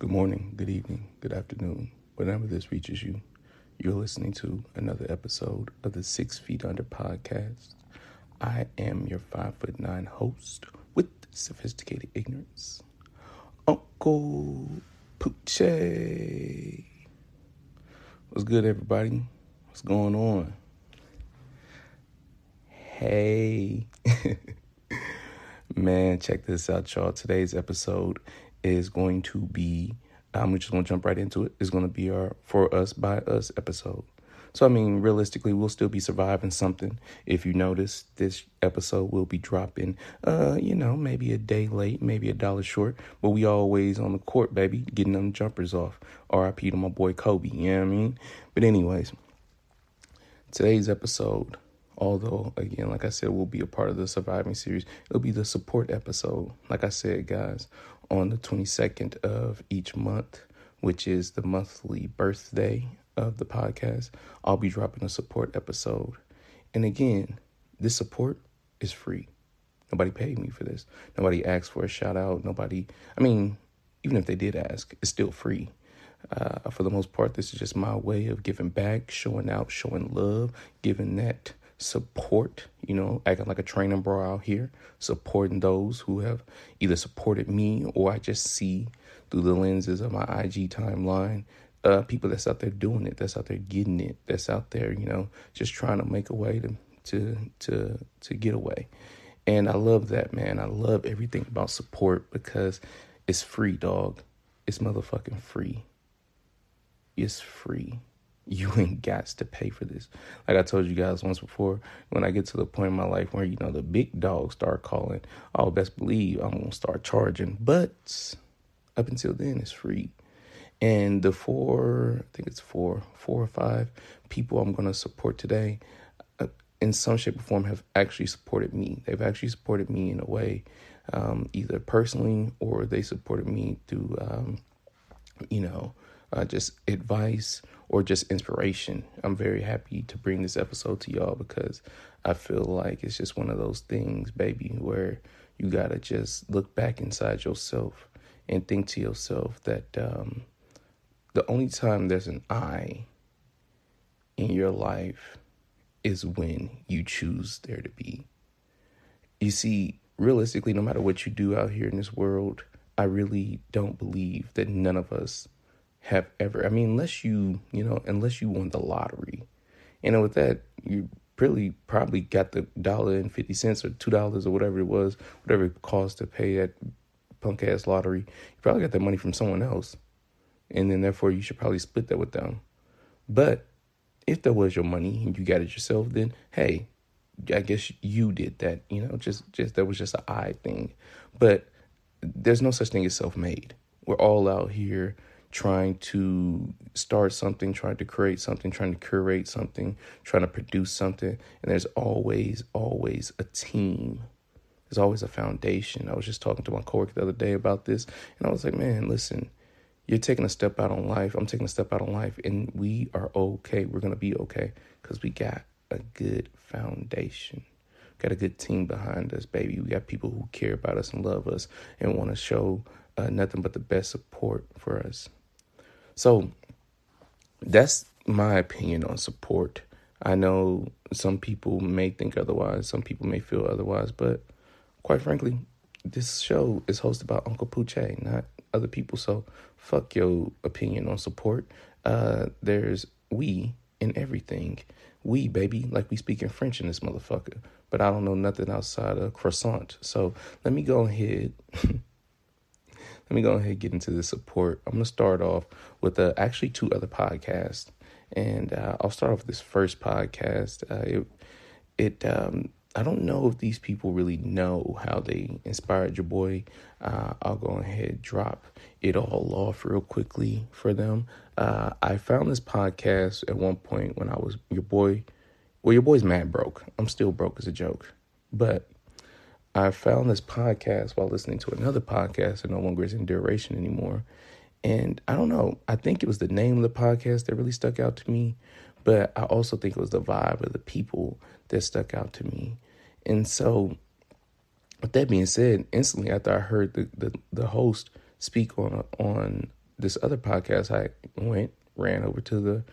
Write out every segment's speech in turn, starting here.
Good morning, good evening, good afternoon. Whenever this reaches you, you're listening to another episode of the Six Feet Under podcast. I am your five foot nine host with sophisticated ignorance, Uncle Poochie. What's good, everybody? What's going on? Hey. Man, check this out, y'all. Today's episode is going to be, I'm just going to jump right into it. It's going to be our For Us By Us episode. So, I mean, realistically, we'll still be surviving something. If you notice, this episode will be dropping, uh, you know, maybe a day late, maybe a dollar short, but we always on the court, baby, getting them jumpers off. RIP to my boy Kobe, you know what I mean? But, anyways, today's episode although again like i said will be a part of the surviving series it'll be the support episode like i said guys on the 22nd of each month which is the monthly birthday of the podcast i'll be dropping a support episode. And again this support is free. Nobody paid me for this. Nobody asked for a shout out. Nobody i mean even if they did ask it's still free. Uh, for the most part, this is just my way of giving back, showing out, showing love, giving that support, you know, acting like a training bra out here, supporting those who have either supported me or I just see through the lenses of my IG timeline. Uh, people that's out there doing it, that's out there getting it, that's out there, you know, just trying to make a way to to to to get away. And I love that, man. I love everything about support because it's free, dog. It's motherfucking free. It's free you ain't got to pay for this. Like I told you guys once before, when I get to the point in my life where, you know, the big dogs start calling, I'll best believe I'm going to start charging. But up until then, it's free. And the four, I think it's four, four or five people I'm going to support today, uh, in some shape or form, have actually supported me. They've actually supported me in a way, um, either personally or they supported me through, um, you know, uh, just advice or just inspiration. I'm very happy to bring this episode to y'all because I feel like it's just one of those things, baby, where you got to just look back inside yourself and think to yourself that um, the only time there's an I in your life is when you choose there to be. You see, realistically, no matter what you do out here in this world, I really don't believe that none of us have ever. I mean, unless you, you know, unless you won the lottery, you know, with that, you really probably got the dollar and 50 cents or $2 or whatever it was, whatever it cost to pay that punk ass lottery. You probably got that money from someone else. And then therefore you should probably split that with them. But if that was your money and you got it yourself, then hey, I guess you did that, you know, just just that was just an I thing. But there's no such thing as self made. We're all out here trying to start something, trying to create something, trying to curate something, trying to produce something. And there's always, always a team. There's always a foundation. I was just talking to my coworker the other day about this, and I was like, man, listen, you're taking a step out on life. I'm taking a step out on life, and we are okay. We're going to be okay because we got a good foundation. Got a good team behind us, baby. We got people who care about us and love us and want to show uh, nothing but the best support for us. So that's my opinion on support. I know some people may think otherwise, some people may feel otherwise, but quite frankly, this show is hosted by Uncle Poochie, not other people. So fuck your opinion on support. Uh, there's we in everything. We, baby, like we speak in French in this motherfucker. But I don't know nothing outside of croissant. So let me go ahead let me go ahead and get into the support. I'm going to start off with uh, actually two other podcasts. And uh, I'll start off with this first podcast. Uh, it, it um, I don't know if these people really know how they inspired your boy. Uh, I'll go ahead drop it all off real quickly for them. Uh, I found this podcast at one point when I was your boy. Well, your boy's mad broke. I'm still broke as a joke, but I found this podcast while listening to another podcast that no longer is in duration anymore. And I don't know, I think it was the name of the podcast that really stuck out to me, but I also think it was the vibe of the people that stuck out to me. And so, with that being said, instantly after I heard the, the, the host speak on on this other podcast, I went ran over to the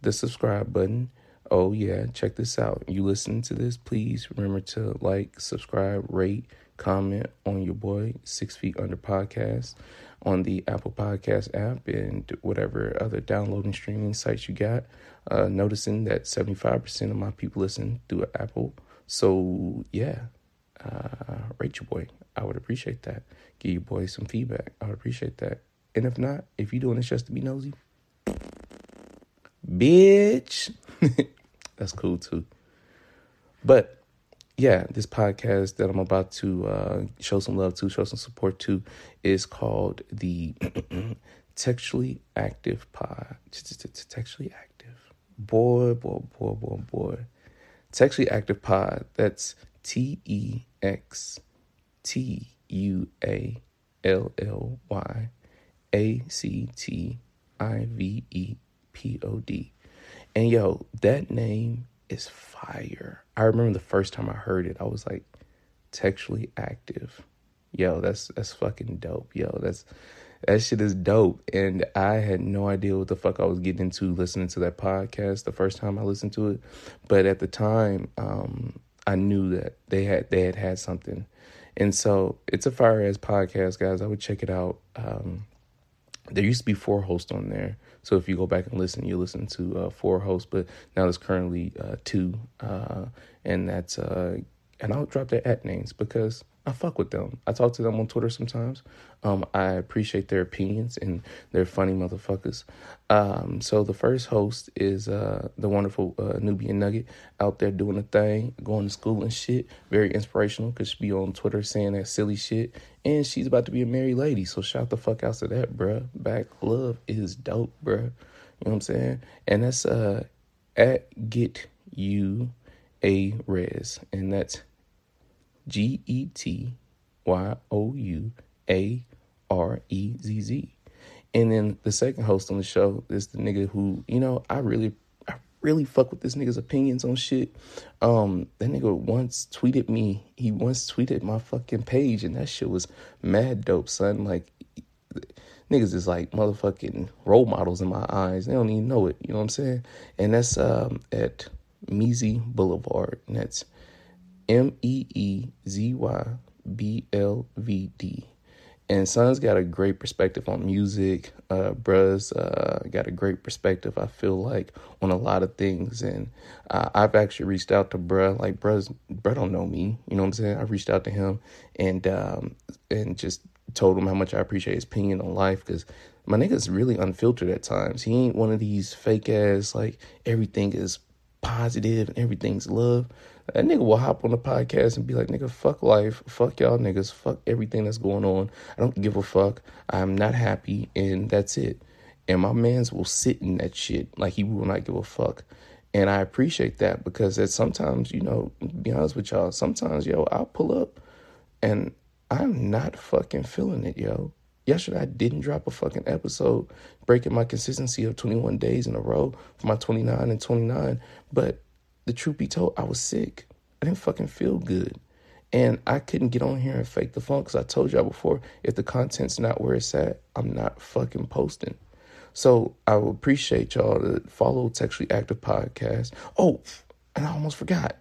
the subscribe button. Oh yeah, check this out. You listen to this, please remember to like, subscribe, rate, comment on your boy Six Feet Under podcast on the Apple Podcast app and whatever other downloading streaming sites you got. Uh, noticing that seventy five percent of my people listen through Apple. So yeah, uh, rate your boy. I would appreciate that. Give your boy some feedback. I would appreciate that. And if not, if you're doing this just to be nosy, bitch, that's cool too. But yeah, this podcast that I'm about to uh, show some love to, show some support to, is called the Textually Active Pod. Textually Active. Boy, boy, boy, boy, boy. Textually Active Pod. That's T E X T U A L L Y A C T I V E P O D. And yo, that name is fire. I remember the first time I heard it, I was like, textually active. Yo, that's that's fucking dope. Yo, that's that shit is dope. And I had no idea what the fuck I was getting into listening to that podcast the first time I listened to it. But at the time, um, I knew that they had they had had something. And so it's a fire ass podcast, guys. I would check it out. Um, there used to be four hosts on there. So if you go back and listen, you listen to uh, four hosts, but now there's currently uh, two, uh, and that's uh, and I'll drop their at names because I fuck with them. I talk to them on Twitter sometimes. Um, I appreciate their opinions and they're funny motherfuckers. Um, so the first host is uh, the wonderful uh, Nubian Nugget out there doing a thing, going to school and shit. Very inspirational because she be on Twitter saying that silly shit. And she's about to be a married lady. So shout the fuck out to that, bruh. Back love is dope, bruh. You know what I'm saying? And that's uh, at Get You A Res. And that's G E T Y O U A R E Z Z. And then the second host on the show is the nigga who, you know, I really I really fuck with this nigga's opinions on shit. Um, that nigga once tweeted me, he once tweeted my fucking page, and that shit was mad dope, son. Like niggas is like motherfucking role models in my eyes. They don't even know it, you know what I'm saying? And that's um at Meezy Boulevard. And that's M E E Z Y B L V D. And Son's got a great perspective on music. Uh, Bruh's uh, got a great perspective, I feel like, on a lot of things. And uh, I've actually reached out to Bruh. Like, Bruh's, Bruh don't know me. You know what I'm saying? I reached out to him and um, and just told him how much I appreciate his opinion on life because my nigga's really unfiltered at times. He ain't one of these fake ass, like, everything is positive and everything's love. That nigga will hop on the podcast and be like, nigga, fuck life, fuck y'all niggas, fuck everything that's going on. I don't give a fuck. I'm not happy, and that's it. And my mans will sit in that shit like he will not give a fuck. And I appreciate that because that sometimes, you know, be honest with y'all, sometimes, yo, I'll pull up and I'm not fucking feeling it, yo. Yesterday, I didn't drop a fucking episode, breaking my consistency of 21 days in a row for my 29 and 29. But the truth be told, I was sick. I didn't fucking feel good. And I couldn't get on here and fake the funk because I told y'all before, if the content's not where it's at, I'm not fucking posting. So I would appreciate y'all to follow Textually Active Podcast. Oh, and I almost forgot.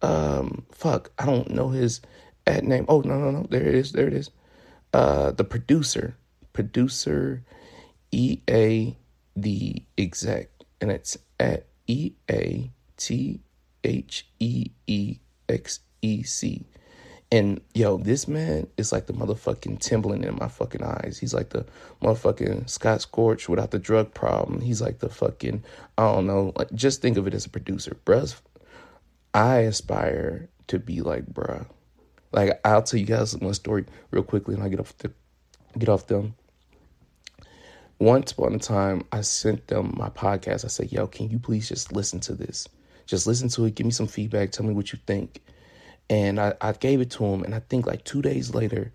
Um, fuck, I don't know his ad name. Oh, no, no, no. There it is. There it is. Uh, the producer, producer E A the exec, and it's at E A T H E E X E C. And yo, this man is like the motherfucking Timbaland in my fucking eyes. He's like the motherfucking Scott Storch without the drug problem. He's like the fucking, I don't know, like just think of it as a producer. Bruh, I aspire to be like bruh. Like I'll tell you guys one story real quickly and I get off the get off them. Once upon a time, I sent them my podcast. I said, yo, can you please just listen to this? Just listen to it, give me some feedback, tell me what you think. And I, I gave it to him, and I think like two days later,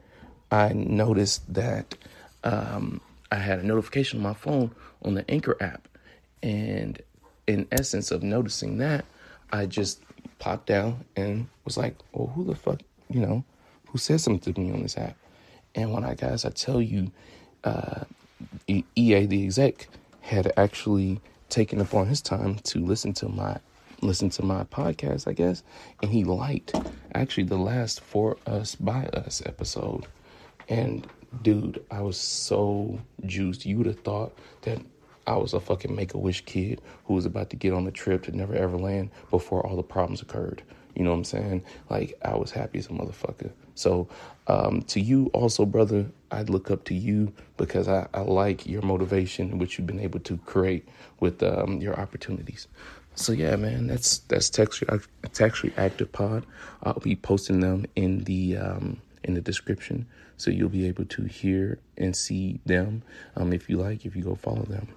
I noticed that um, I had a notification on my phone on the Anchor app. And in essence of noticing that, I just popped down and was like, well, who the fuck, you know, who said something to me on this app? And when I guys, I tell you, uh, EA the exec had actually taken upon his time to listen to my listen to my podcast, I guess, and he liked actually the last For Us By Us episode. And dude, I was so juiced. You would have thought that I was a fucking make a wish kid who was about to get on the trip to Never Ever Land before all the problems occurred. You know what I'm saying? Like I was happy as a motherfucker. So um, to you also, brother, I look up to you because I, I like your motivation, which you've been able to create with um, your opportunities. So yeah, man, that's that's textually textually active pod. I'll be posting them in the um, in the description, so you'll be able to hear and see them um, if you like. If you go follow them.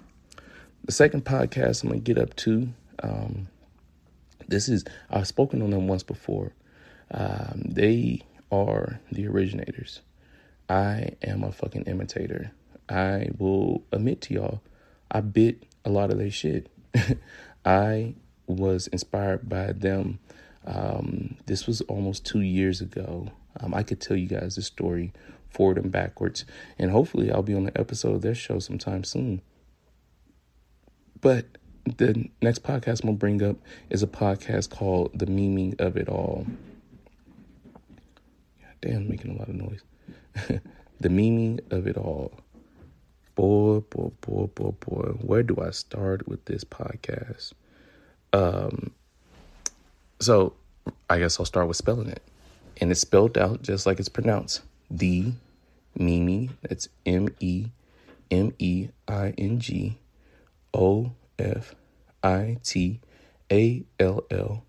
The second podcast I'm gonna get up to. Um, this is I've spoken on them once before. Um, they are the originators. I am a fucking imitator. I will admit to y'all, I bit a lot of their shit. I was inspired by them. Um, this was almost two years ago. Um, I could tell you guys this story forward and backwards, and hopefully, I'll be on an episode of their show sometime soon. But the next podcast I'm gonna bring up is a podcast called "The Meaning of It All." God damn, making a lot of noise. the meaning of it all. Boy, boy, boy, boy, boy. Where do I start with this podcast? Um, so I guess I'll start with spelling it. And it's spelled out just like it's pronounced. The Mimi, that's M E M E I N G O F I T A L L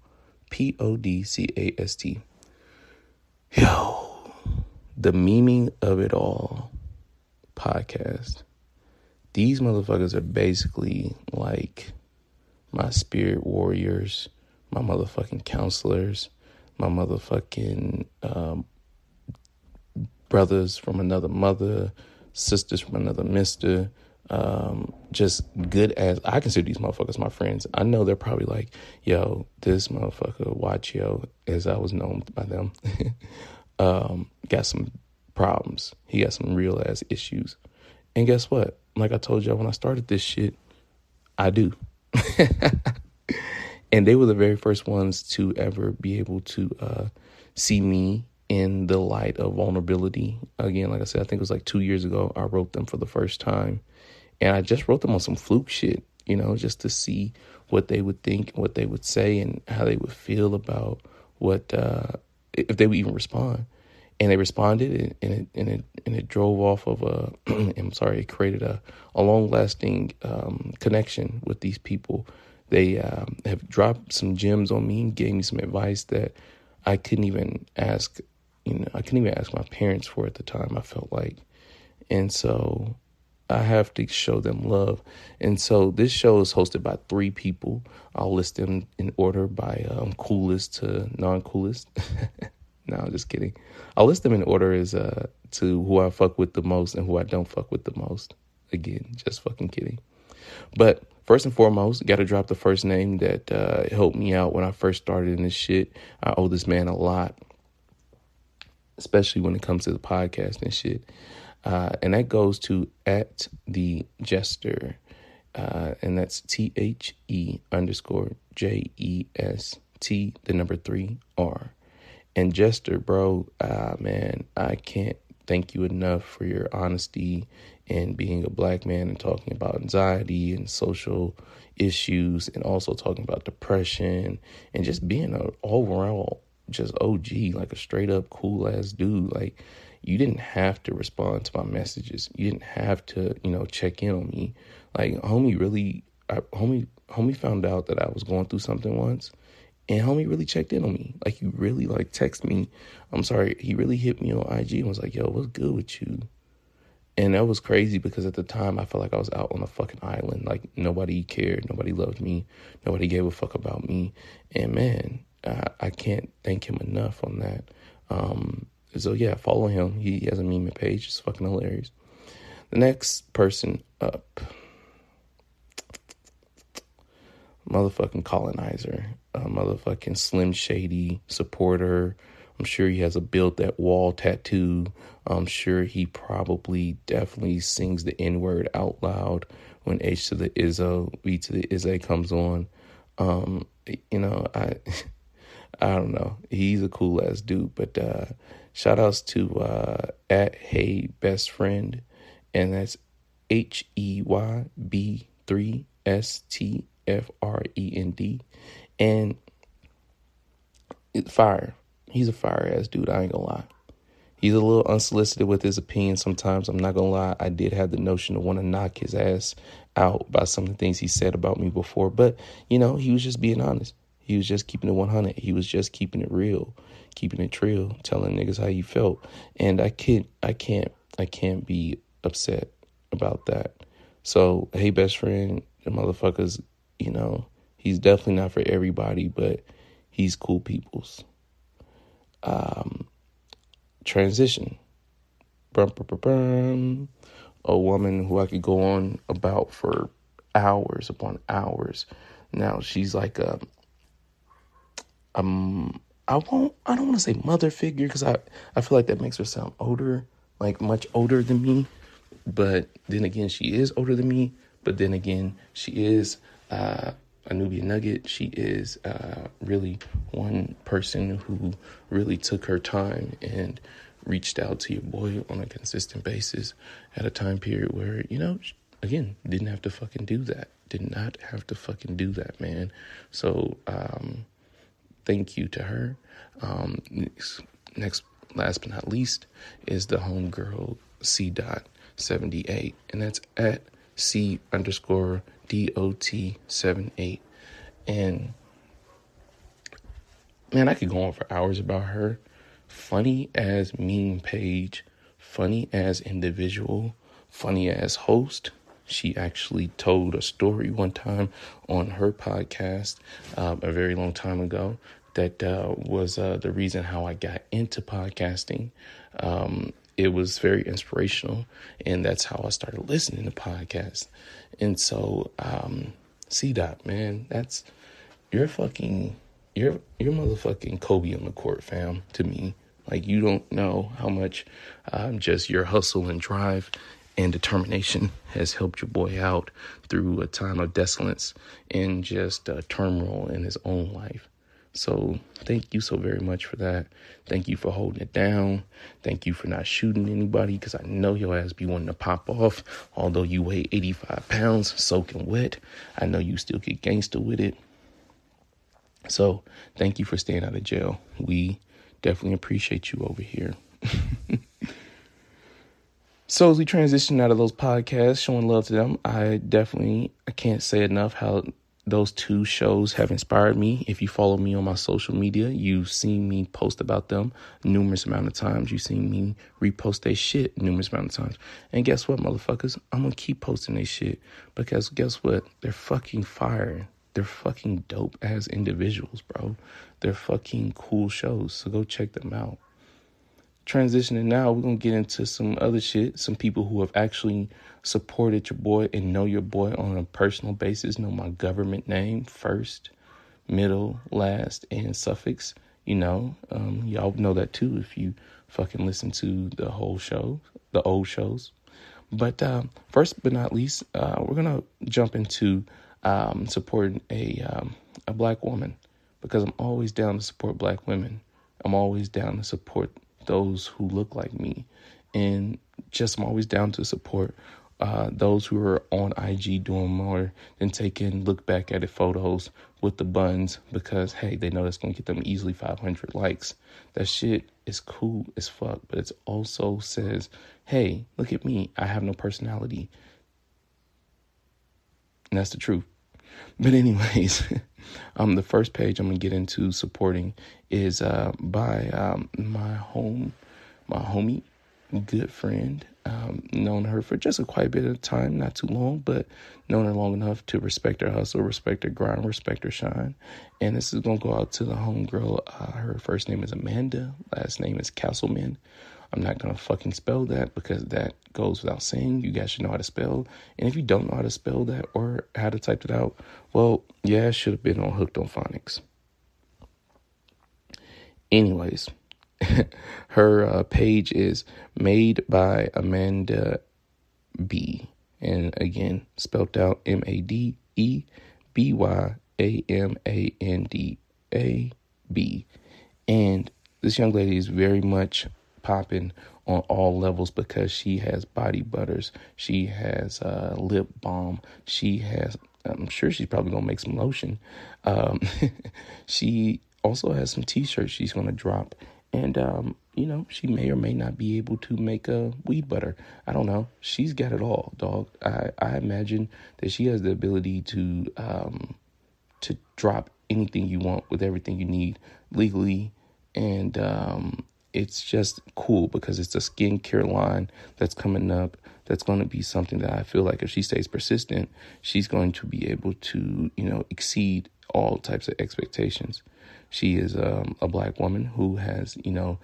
P O D C A S T. Yo, the meaning of it all podcast these motherfuckers are basically like my spirit warriors, my motherfucking counselors, my motherfucking um, brothers from another mother, sisters from another mister. Um, just good as I consider these motherfuckers my friends. I know they're probably like, yo, this motherfucker, watch yo, as I was known by them, um, got some problems. He got some real ass issues. And guess what? Like I told y'all when I started this shit, I do. and they were the very first ones to ever be able to uh, see me in the light of vulnerability. Again, like I said, I think it was like two years ago, I wrote them for the first time. And I just wrote them on some fluke shit, you know, just to see what they would think, what they would say, and how they would feel about what, uh, if they would even respond and they responded and it and it and it drove off of a I'm sorry it created a, a long lasting um, connection with these people. They um, have dropped some gems on me and gave me some advice that I couldn't even ask. You know, I couldn't even ask my parents for at the time. I felt like, and so I have to show them love. And so this show is hosted by three people. I'll list them in order by um, coolest to non coolest. No, just kidding. I'll list them in order as uh, to who I fuck with the most and who I don't fuck with the most. Again, just fucking kidding. But first and foremost, got to drop the first name that uh, helped me out when I first started in this shit. I owe this man a lot, especially when it comes to the podcast and shit. Uh, and that goes to at the jester. Uh, and that's T H E underscore J E S T, the number three R. And Jester, bro, ah, man, I can't thank you enough for your honesty and being a black man and talking about anxiety and social issues and also talking about depression and just being an overall just OG, like a straight up cool ass dude. Like you didn't have to respond to my messages. You didn't have to, you know, check in on me. Like homie really I, homie homie found out that I was going through something once and homie really checked in on me. Like he really like text me. I'm sorry, he really hit me on IG and was like, "Yo, what's good with you?" And that was crazy because at the time I felt like I was out on a fucking island. Like nobody cared, nobody loved me, nobody gave a fuck about me. And man, I, I can't thank him enough on that. Um, so yeah, follow him. He has a meme page. It's fucking hilarious. The next person up, motherfucking colonizer a motherfucking Slim Shady supporter, I'm sure he has a build that wall tattoo. I'm sure he probably definitely sings the N word out loud when H to the Izzo, B to the Izzy comes on. Um, you know, I I don't know. He's a cool ass dude. But uh shout outs to uh at Hey Best Friend and that's H E Y B three S T F R E N D. And fire. He's a fire ass dude, I ain't gonna lie. He's a little unsolicited with his opinion sometimes. I'm not gonna lie. I did have the notion to want to knock his ass out by some of the things he said about me before, but you know, he was just being honest. He was just keeping it 100. He was just keeping it real, keeping it real, telling niggas how you felt. And I can't, I can't, I can't be upset about that. So, hey, best friend, the motherfuckers, you know, he's definitely not for everybody, but he's cool people's. Um, transition. Brum, brum, brum, a woman who I could go on about for hours upon hours. Now she's like a um I won't I don't want to say mother figure because I I feel like that makes her sound older, like much older than me. But then again, she is older than me. But then again, she is uh, a Nubian Nugget. She is uh, really one person who really took her time and reached out to your boy on a consistent basis at a time period where you know again didn't have to fucking do that. Did not have to fucking do that, man. So um, thank you to her. Um, next, last but not least, is the homegirl C dot seventy eight, and that's at C underscore D O T seven eight, and man, I could go on for hours about her. Funny as meme page, funny as individual, funny as host. She actually told a story one time on her podcast uh, a very long time ago that uh, was uh, the reason how I got into podcasting. Um, it was very inspirational, and that's how I started listening to podcasts. And so, um, C dot man, that's you're fucking you're you're motherfucking Kobe on the court, fam. To me, like you don't know how much um, just your hustle and drive and determination has helped your boy out through a time of desolence and just uh, turmoil in his own life. So thank you so very much for that. Thank you for holding it down. Thank you for not shooting anybody because I know your ass be wanting to pop off. Although you weigh 85 pounds, soaking wet, I know you still get gangster with it. So thank you for staying out of jail. We definitely appreciate you over here. so as we transition out of those podcasts, showing love to them, I definitely I can't say enough how those two shows have inspired me. If you follow me on my social media, you've seen me post about them numerous amount of times. You've seen me repost their shit numerous amount of times. And guess what, motherfuckers? I'm gonna keep posting their shit because guess what? They're fucking fire. They're fucking dope as individuals, bro. They're fucking cool shows. So go check them out. Transitioning now, we're gonna get into some other shit. Some people who have actually supported your boy and know your boy on a personal basis, know my government name first, middle, last, and suffix. You know, um, y'all know that too if you fucking listen to the whole show, the old shows. But um, first but not least, uh, we're gonna jump into um, supporting a um, a black woman because I'm always down to support black women. I'm always down to support those who look like me, and just I'm always down to support uh, those who are on IG doing more than taking look back at it photos with the buns because hey, they know that's gonna get them easily 500 likes. That shit is cool as fuck, but it also says, hey, look at me, I have no personality, and that's the truth. But anyways, um, the first page I'm gonna get into supporting is uh by um my home, my homie, good friend um, known her for just a quite bit of time, not too long, but known her long enough to respect her hustle, respect her grind, respect her shine. And this is gonna go out to the homegirl. Uh, her first name is Amanda, last name is Castleman. I'm not gonna fucking spell that because that goes without saying. You guys should know how to spell. And if you don't know how to spell that or how to type it out, well, yeah, I should have been on Hooked on Phonics. Anyways, her uh, page is made by Amanda B. And again, spelled out M A D E B Y A M A N D A B. And this young lady is very much popping on all levels because she has body butters, she has uh, lip balm, she has. I'm sure she's probably gonna make some lotion. Um, she also has some t-shirts she's gonna drop, and um, you know she may or may not be able to make a weed butter. I don't know. She's got it all, dog. I I imagine that she has the ability to um, to drop anything you want with everything you need legally and um, it's just cool because it's a skincare line that's coming up that's going to be something that I feel like if she stays persistent, she's going to be able to, you know, exceed all types of expectations. She is um, a black woman who has, you know,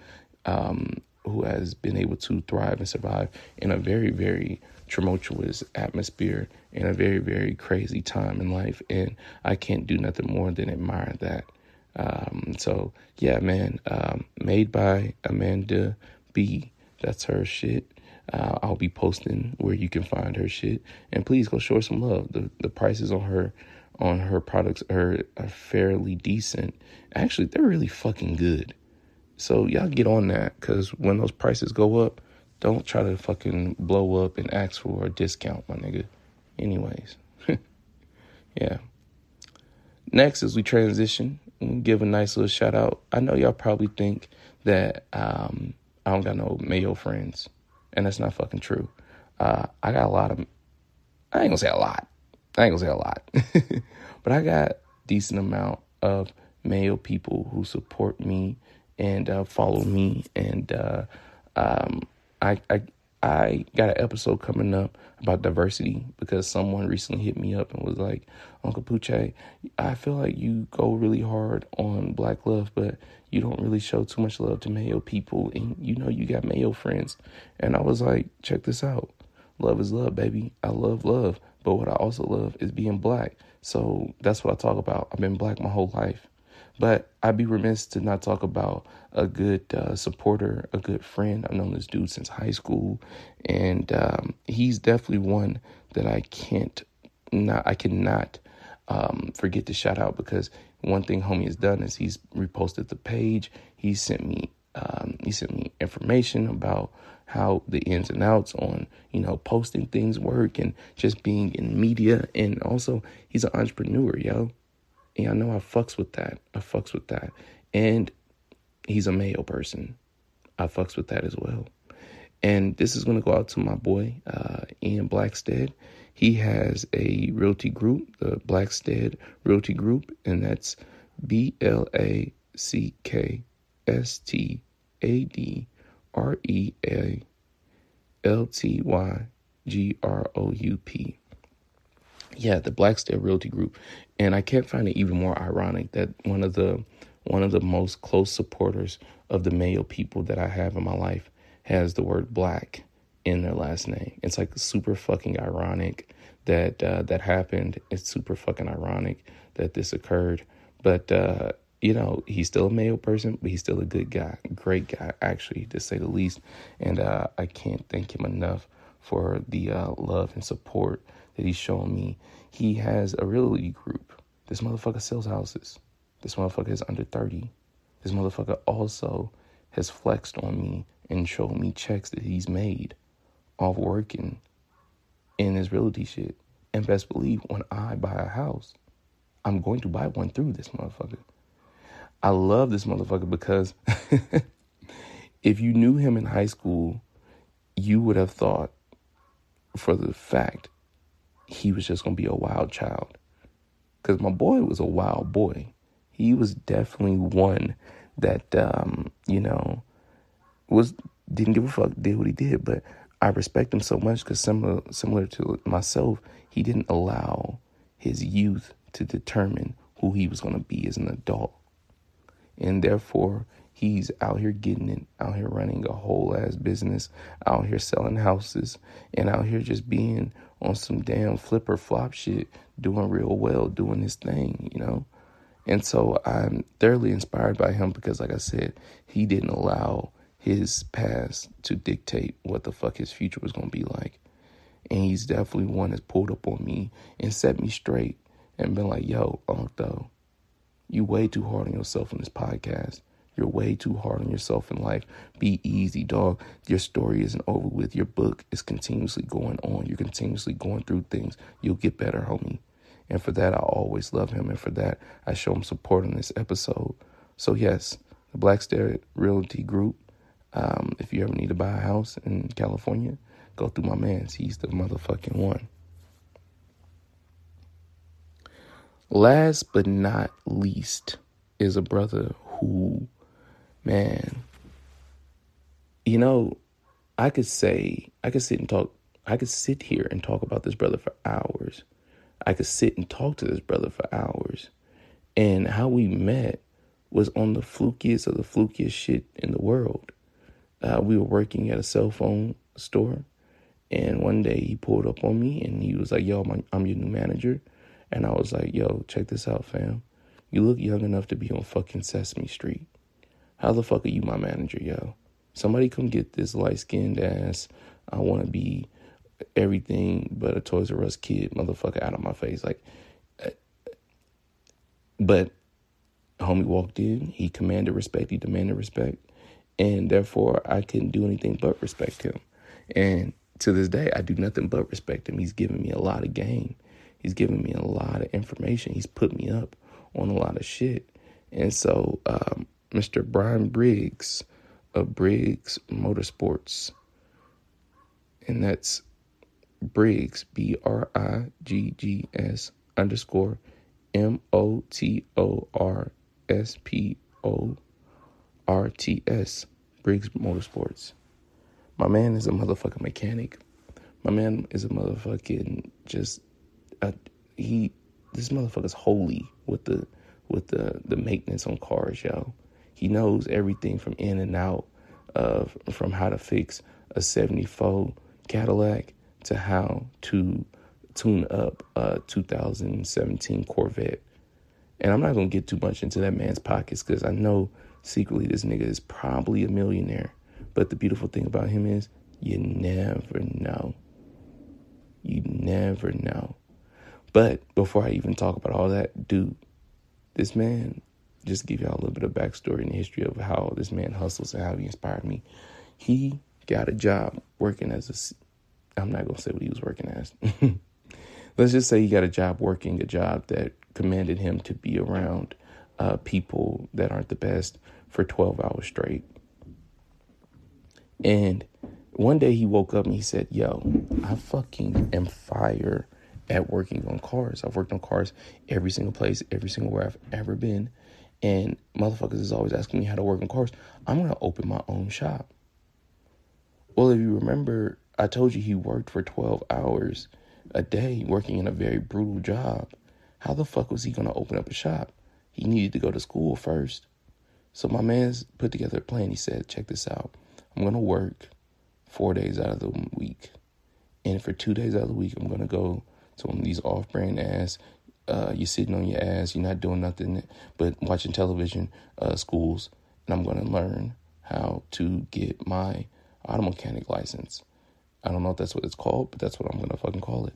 um, who has been able to thrive and survive in a very, very tumultuous atmosphere in a very, very crazy time in life. And I can't do nothing more than admire that. Um, so yeah, man, um, made by Amanda B. That's her shit. Uh, I'll be posting where you can find her shit, and please go show her some love. The the prices on her on her products are, are fairly decent. Actually, they're really fucking good. So y'all get on that because when those prices go up, don't try to fucking blow up and ask for a discount, my nigga. Anyways, yeah. Next, as we transition, give a nice little shout out. I know y'all probably think that um, I don't got no Mayo friends, and that's not fucking true. Uh, I got a lot of, I ain't gonna say a lot. I ain't gonna say a lot, but I got decent amount of Mayo people who support me and uh, follow me, and uh, um, I, I I got an episode coming up about diversity because someone recently hit me up and was like, Uncle Poochie, I feel like you go really hard on black love, but you don't really show too much love to Mayo people. And you know, you got Mayo friends. And I was like, check this out. Love is love, baby. I love love. But what I also love is being black. So that's what I talk about. I've been black my whole life. But I'd be remiss to not talk about a good uh, supporter, a good friend. I've known this dude since high school, and um, he's definitely one that I can't not I cannot um, forget to shout out because one thing homie has done is he's reposted the page. He sent me um, he sent me information about how the ins and outs on you know posting things work and just being in media and also he's an entrepreneur yo and I know I fucks with that. I fucks with that. And he's a male person. I fucks with that as well. And this is going to go out to my boy, uh, Ian Blackstead. He has a realty group, the Blackstead Realty Group, and that's B L A C K S T A D R E A L T Y G R O U P. Yeah, the Blackstead Realty Group. And I can't find it even more ironic that one of the one of the most close supporters of the Mayo people that I have in my life has the word black in their last name. It's like super fucking ironic that uh, that happened. It's super fucking ironic that this occurred. But uh, you know, he's still a Mayo person, but he's still a good guy, great guy, actually, to say the least. And uh, I can't thank him enough for the uh, love and support that he's shown me. He has a realty group. This motherfucker sells houses. This motherfucker is under 30. This motherfucker also has flexed on me and showed me checks that he's made off working in his realty shit. And best believe when I buy a house, I'm going to buy one through this motherfucker. I love this motherfucker because if you knew him in high school, you would have thought for the fact he was just going to be a wild child. Because my boy was a wild boy. He was definitely one that, um, you know, was didn't give a fuck, did what he did. But I respect him so much because similar, similar to myself, he didn't allow his youth to determine who he was going to be as an adult. And therefore, he's out here getting it, out here running a whole ass business, out here selling houses, and out here just being on some damn flipper flop shit, doing real well, doing his thing, you know? And so I'm thoroughly inspired by him because, like I said, he didn't allow his past to dictate what the fuck his future was going to be like. And he's definitely one that's pulled up on me and set me straight and been like, yo, Unc, though, you way too hard on yourself in this podcast. You're way too hard on yourself in life. Be easy, dog. Your story isn't over with. Your book is continuously going on. You're continuously going through things. You'll get better, homie. And for that, I always love him. And for that, I show him support in this episode. So, yes, the Blackstead Realty Group. Um, if you ever need to buy a house in California, go through my man's. He's the motherfucking one. Last but not least is a brother who, man, you know, I could say, I could sit and talk, I could sit here and talk about this brother for hours. I could sit and talk to this brother for hours. And how we met was on the flukiest of the flukiest shit in the world. Uh, we were working at a cell phone store, and one day he pulled up on me and he was like, Yo, I'm, I'm your new manager. And I was like, Yo, check this out, fam. You look young enough to be on fucking Sesame Street. How the fuck are you my manager, yo? Somebody come get this light skinned ass. I want to be everything but a Toys R Us kid motherfucker out of my face. Like, uh, but homie walked in, he commanded respect, he demanded respect, and therefore I couldn't do anything but respect him. And to this day, I do nothing but respect him. He's given me a lot of game. He's given me a lot of information. He's put me up on a lot of shit. And so, um, Mr. Brian Briggs of Briggs Motorsports, and that's Briggs, B R I G G S underscore M O T O R S P O R T S, Briggs Motorsports. My man is a motherfucking mechanic. My man is a motherfucking just a, he. This motherfucker's holy with the with the the maintenance on cars, yo. He knows everything from in and out of from how to fix a 74 Cadillac to how to tune up a 2017 Corvette. And I'm not going to get too much into that man's pockets because I know secretly this nigga is probably a millionaire. But the beautiful thing about him is you never know. You never know. But before I even talk about all that, dude, this man, just give y'all a little bit of backstory and history of how this man hustles and how he inspired me. He got a job working as a I'm not to say what he was working as. Let's just say he got a job working a job that commanded him to be around uh, people that aren't the best for 12 hours straight. And one day he woke up and he said, Yo, I fucking am fire at working on cars. I've worked on cars every single place, every single where I've ever been. And motherfuckers is always asking me how to work in cars. I'm to open my own shop. Well, if you remember I told you he worked for 12 hours a day working in a very brutal job. How the fuck was he to open up a shop? He needed to go to school first. So my man's put together a plan. He said, check this out. I'm to work four days out of the week. And for two days out of the week, I'm to go to one of these off brand ass, uh, you're sitting on your ass, you're not doing nothing but watching television uh, schools. And I'm going to learn how to get my auto mechanic license. I don't know if that's what it's called, but that's what I'm gonna fucking call it.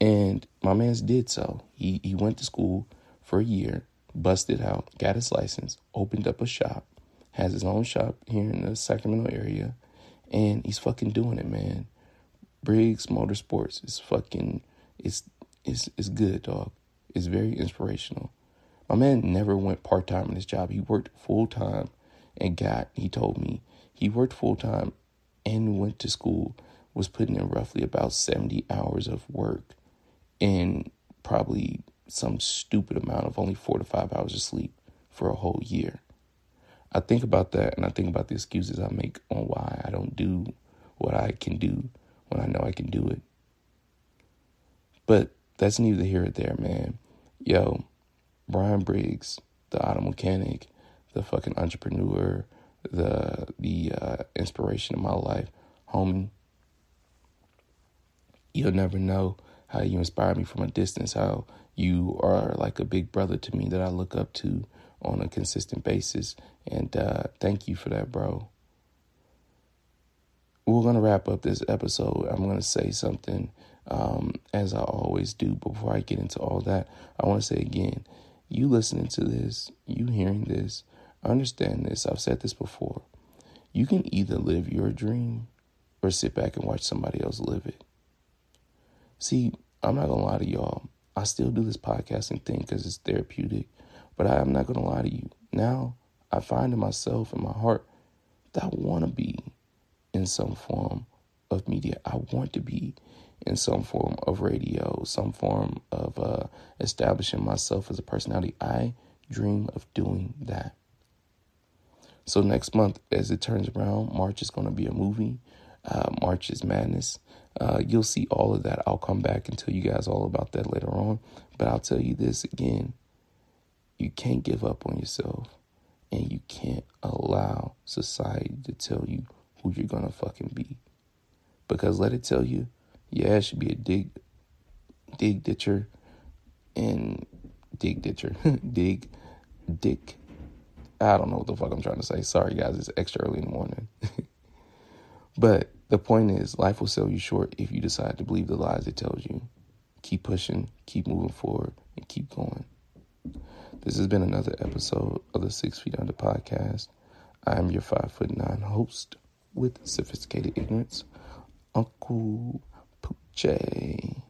And my man's did so. He he went to school for a year, busted out, got his license, opened up a shop, has his own shop here in the Sacramento area, and he's fucking doing it, man. Briggs Motorsports is fucking it's it's it's good, dog. It's very inspirational. My man never went part time in his job. He worked full time and got he told me he worked full time and went to school was putting in roughly about 70 hours of work and probably some stupid amount of only four to five hours of sleep for a whole year. I think about that and I think about the excuses I make on why I don't do what I can do when I know I can do it. But that's neither here or there, man. Yo, Brian Briggs, the auto mechanic, the fucking entrepreneur, the the uh, inspiration of my life, homie. You'll never know how you inspire me from a distance, how you are like a big brother to me that I look up to on a consistent basis. And uh, thank you for that, bro. We're to wrap up this episode. I'm to say something um, as I always do. Before I get into all that, I want to say again you listening to this, you hearing this, understand this. I've said this before. You can either live your dream or sit back and watch somebody else live it. See, I'm not going to lie to y'all. I still do this podcasting thing because it's therapeutic, but I am not going to lie to you. Now, I find in myself, in my heart, that I want to be in some form of media. I want to be in some form of radio, some form of uh, establishing myself as a personality. I dream of doing that. So next month, as it turns around, March is going to be a movie. Uh, March is Madness. Uh, you'll see all of that. I'll come back and tell you guys all about that later on. But I'll tell you this again you can't give up on yourself, and you can't allow society to tell you who you're going to fucking be. Because let it tell you, yeah, it should be a dig, dig ditcher, and dig ditcher, dig, dick. I don't know what the fuck I'm trying to say. Sorry, guys, it's extra early in the morning. but the point is, life will sell you short if you decide to believe the lies it tells you. Keep pushing, keep moving forward, and keep going. This has been another episode of the Six Feet Under podcast. I am your five foot nine host with sophisticated ignorance, Uncle Poochie.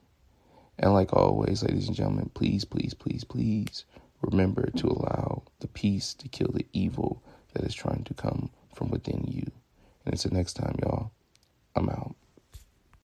And like always, ladies and gentlemen, please, please, please, please remember to allow the peace to kill the evil that is trying to come from within you. And until next time, y'all, I'm out.